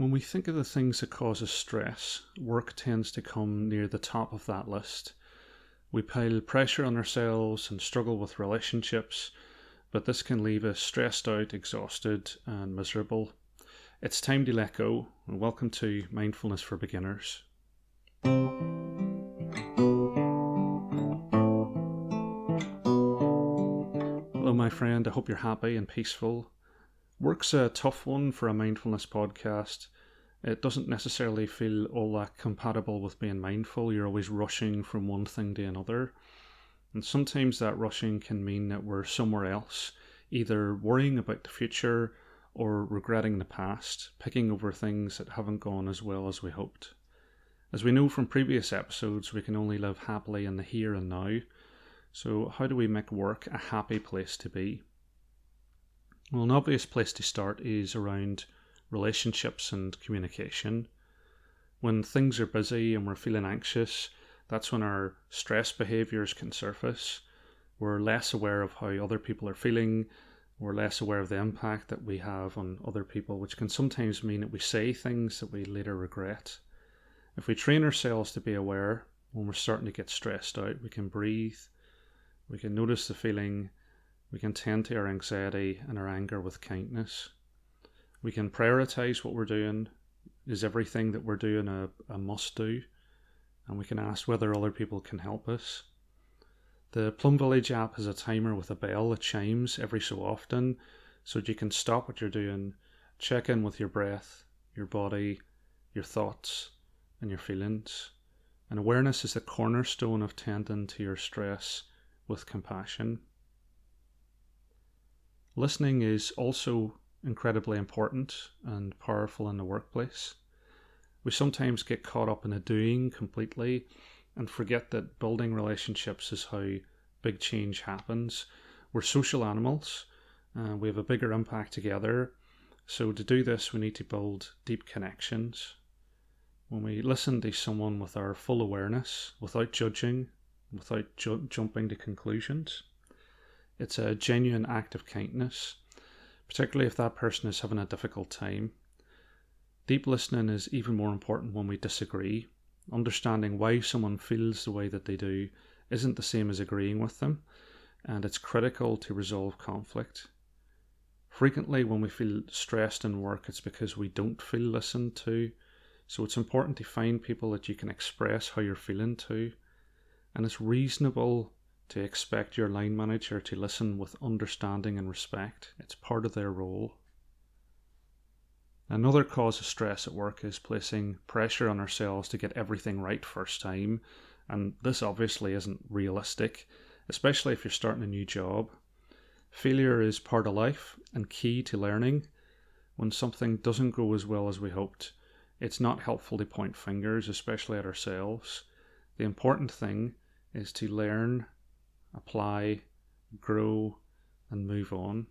When we think of the things that cause us stress, work tends to come near the top of that list. We pile pressure on ourselves and struggle with relationships, but this can leave us stressed out, exhausted, and miserable. It's time to let go, and welcome to Mindfulness for Beginners. Hello, my friend. I hope you're happy and peaceful. Work's a tough one for a mindfulness podcast. It doesn't necessarily feel all that compatible with being mindful. You're always rushing from one thing to another. And sometimes that rushing can mean that we're somewhere else, either worrying about the future or regretting the past, picking over things that haven't gone as well as we hoped. As we know from previous episodes, we can only live happily in the here and now. So, how do we make work a happy place to be? Well, an obvious place to start is around relationships and communication. When things are busy and we're feeling anxious, that's when our stress behaviors can surface. We're less aware of how other people are feeling. We're less aware of the impact that we have on other people, which can sometimes mean that we say things that we later regret. If we train ourselves to be aware when we're starting to get stressed out, we can breathe, we can notice the feeling, we can tend to our anxiety and our anger with kindness. We can prioritize what we're doing. Is everything that we're doing a, a must do? And we can ask whether other people can help us. The Plum Village app has a timer with a bell that chimes every so often so that you can stop what you're doing, check in with your breath, your body, your thoughts, and your feelings. And awareness is the cornerstone of tending to your stress with compassion. Listening is also incredibly important and powerful in the workplace. We sometimes get caught up in the doing completely and forget that building relationships is how big change happens. We're social animals, and we have a bigger impact together. So, to do this, we need to build deep connections. When we listen to someone with our full awareness, without judging, without ju- jumping to conclusions, it's a genuine act of kindness, particularly if that person is having a difficult time. Deep listening is even more important when we disagree. Understanding why someone feels the way that they do isn't the same as agreeing with them, and it's critical to resolve conflict. Frequently, when we feel stressed in work, it's because we don't feel listened to. So it's important to find people that you can express how you're feeling to. And it's reasonable to expect your line manager to listen with understanding and respect. It's part of their role. Another cause of stress at work is placing pressure on ourselves to get everything right first time, and this obviously isn't realistic, especially if you're starting a new job. Failure is part of life and key to learning. When something doesn't go as well as we hoped, it's not helpful to point fingers, especially at ourselves. The important thing is to learn apply, grow, and move on.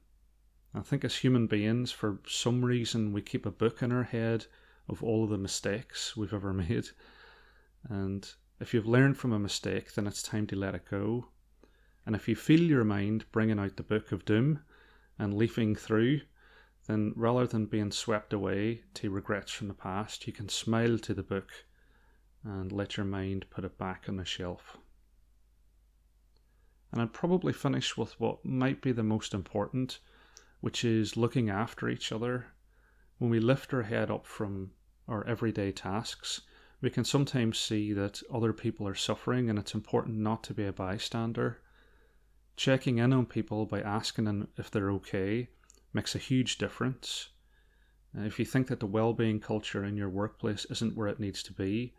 I think as human beings, for some reason, we keep a book in our head of all of the mistakes we've ever made. And if you've learned from a mistake, then it's time to let it go. And if you feel your mind bringing out the book of doom and leafing through, then rather than being swept away to regrets from the past, you can smile to the book and let your mind put it back on the shelf. And I'd probably finish with what might be the most important, which is looking after each other. When we lift our head up from our everyday tasks, we can sometimes see that other people are suffering, and it's important not to be a bystander. Checking in on people by asking them if they're okay makes a huge difference. if you think that the well-being culture in your workplace isn't where it needs to be,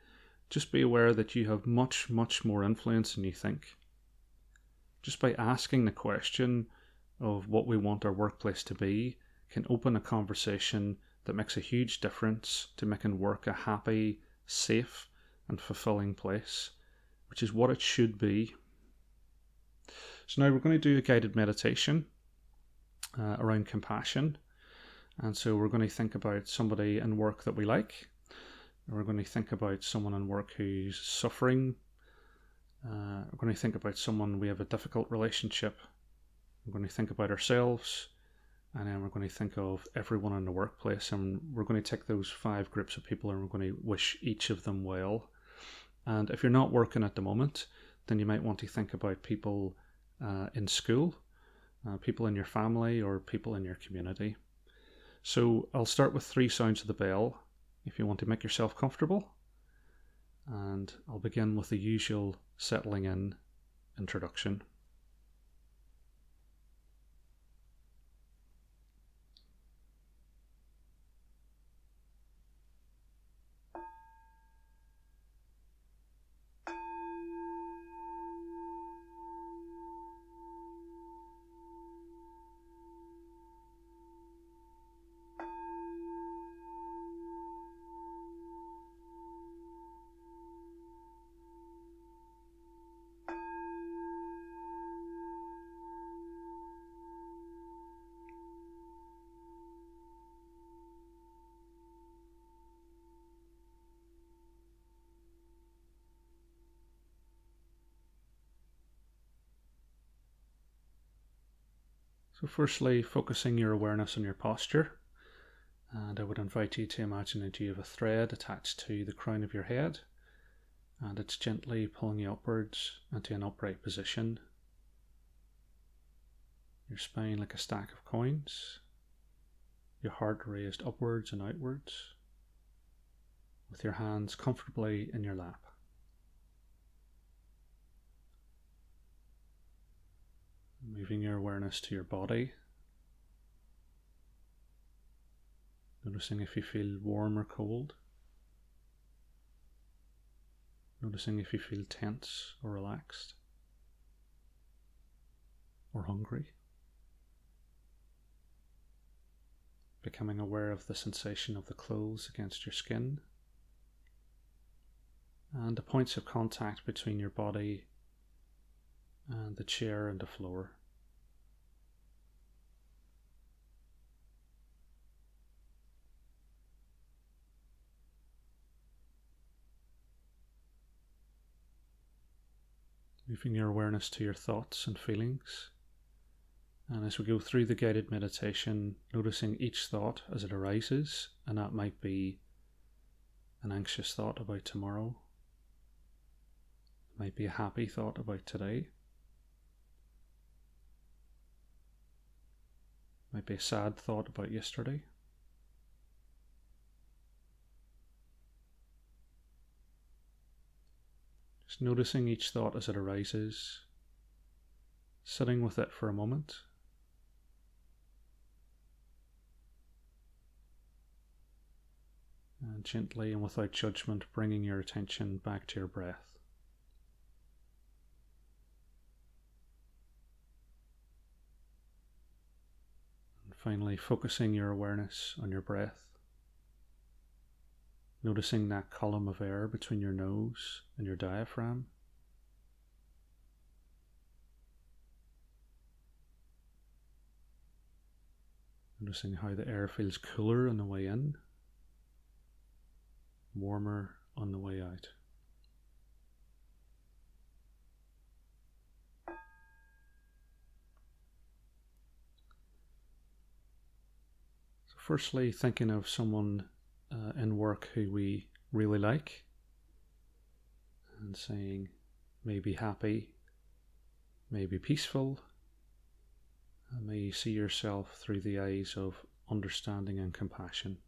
just be aware that you have much, much more influence than you think just by asking the question of what we want our workplace to be can open a conversation that makes a huge difference to making work a happy, safe, and fulfilling place, which is what it should be. So, now we're going to do a guided meditation uh, around compassion. And so, we're going to think about somebody in work that we like. We're going to think about someone in work who's suffering uh, we're going to think about someone we have a difficult relationship. We're going to think about ourselves. and then we're going to think of everyone in the workplace, and we're going to take those five groups of people and we're going to wish each of them well. And if you're not working at the moment, then you might want to think about people uh, in school, uh, people in your family, or people in your community. So I'll start with three sounds of the bell if you want to make yourself comfortable. And I'll begin with the usual settling in introduction. So, firstly, focusing your awareness on your posture. And I would invite you to imagine that you have a thread attached to the crown of your head, and it's gently pulling you upwards into an upright position. Your spine like a stack of coins, your heart raised upwards and outwards, with your hands comfortably in your lap. Moving your awareness to your body. Noticing if you feel warm or cold. Noticing if you feel tense or relaxed or hungry. Becoming aware of the sensation of the clothes against your skin and the points of contact between your body and the chair and the floor. Moving your awareness to your thoughts and feelings. And as we go through the guided meditation, noticing each thought as it arises, and that might be an anxious thought about tomorrow, it might be a happy thought about today. Might be a sad thought about yesterday. Noticing each thought as it arises, sitting with it for a moment. And gently and without judgment, bringing your attention back to your breath. And finally, focusing your awareness on your breath. Noticing that column of air between your nose and your diaphragm. Noticing how the air feels cooler on the way in, warmer on the way out. So, firstly thinking of someone uh, in work who we really like and saying maybe happy, maybe peaceful, and may you see yourself through the eyes of understanding and compassion.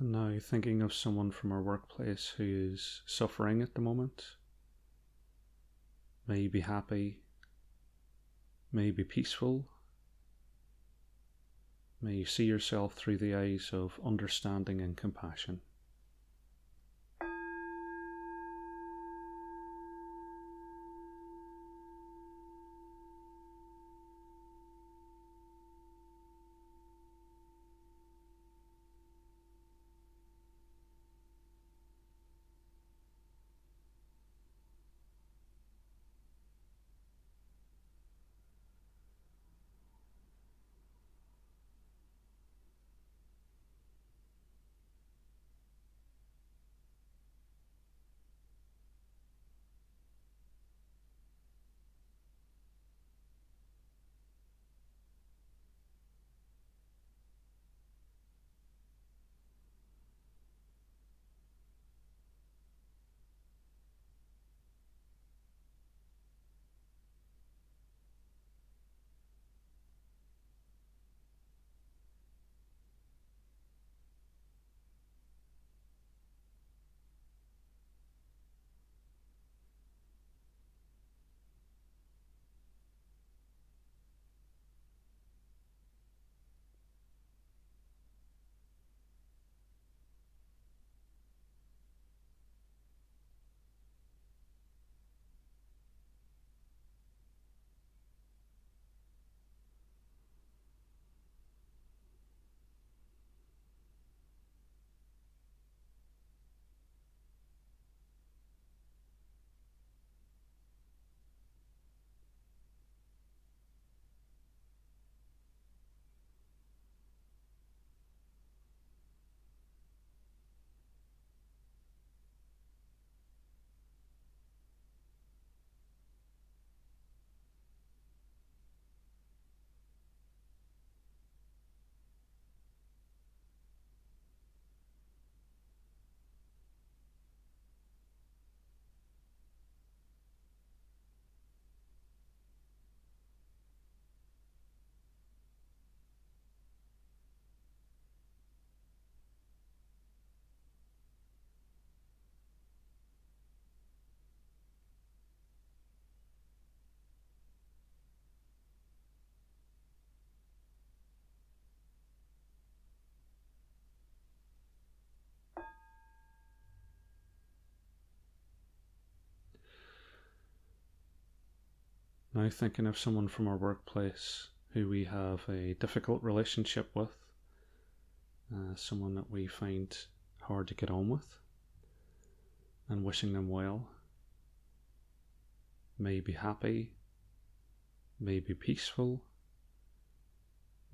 And now thinking of someone from our workplace who is suffering at the moment, may you be happy, may you be peaceful, may you see yourself through the eyes of understanding and compassion. Now, thinking of someone from our workplace who we have a difficult relationship with, uh, someone that we find hard to get on with, and wishing them well. May be happy, may be peaceful.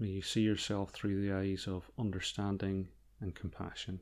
May you see yourself through the eyes of understanding and compassion.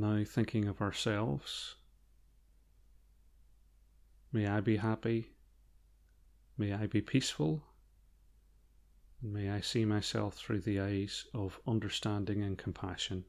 Now thinking of ourselves. May I be happy. May I be peaceful. May I see myself through the eyes of understanding and compassion.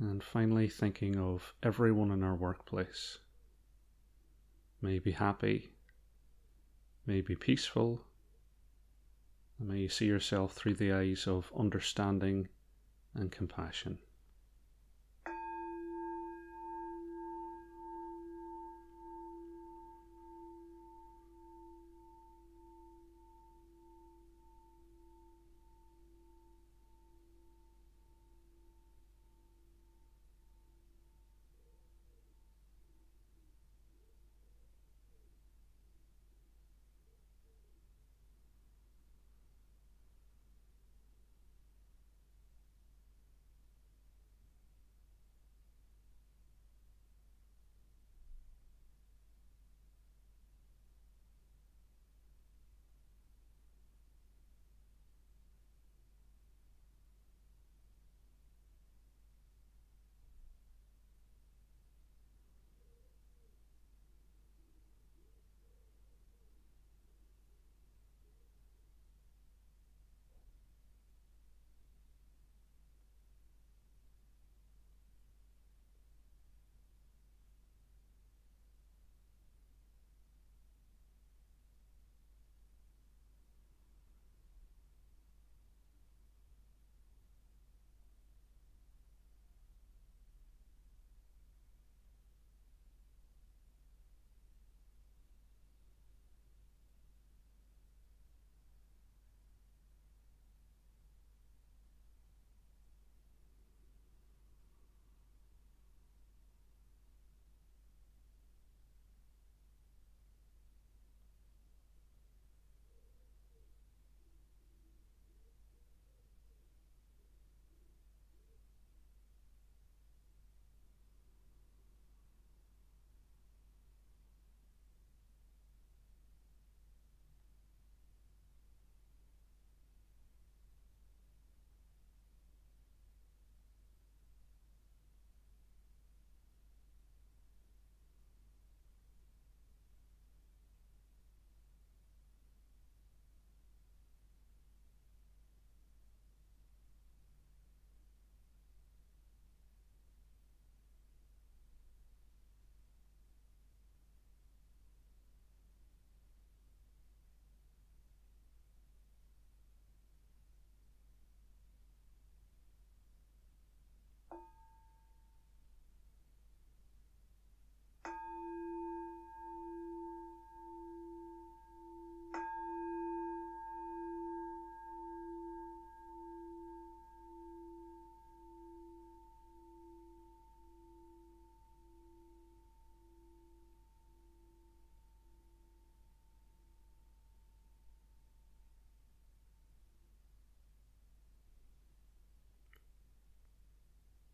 And finally, thinking of everyone in our workplace. May be happy, may be peaceful, and may you see yourself through the eyes of understanding and compassion.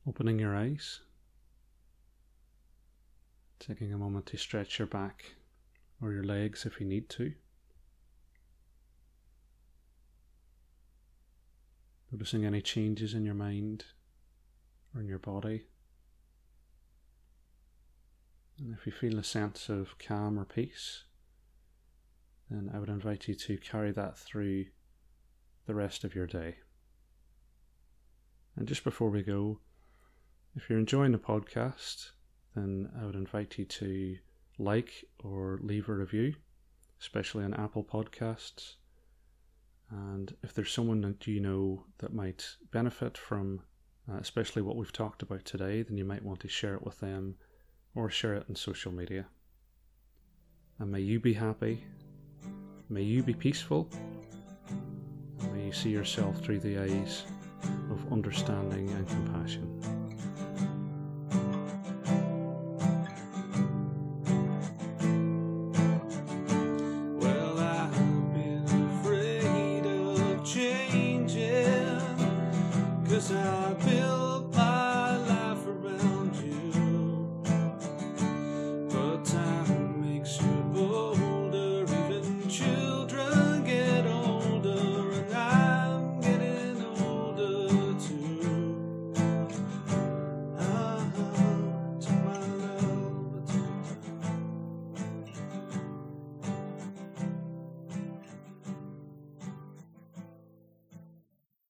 Opening your eyes, taking a moment to stretch your back or your legs if you need to. Noticing any changes in your mind or in your body. And if you feel a sense of calm or peace, then I would invite you to carry that through the rest of your day. And just before we go, if you're enjoying the podcast, then I would invite you to like or leave a review, especially on Apple Podcasts. And if there's someone that you know that might benefit from, uh, especially what we've talked about today, then you might want to share it with them or share it on social media. And may you be happy, may you be peaceful, and may you see yourself through the eyes of understanding and compassion.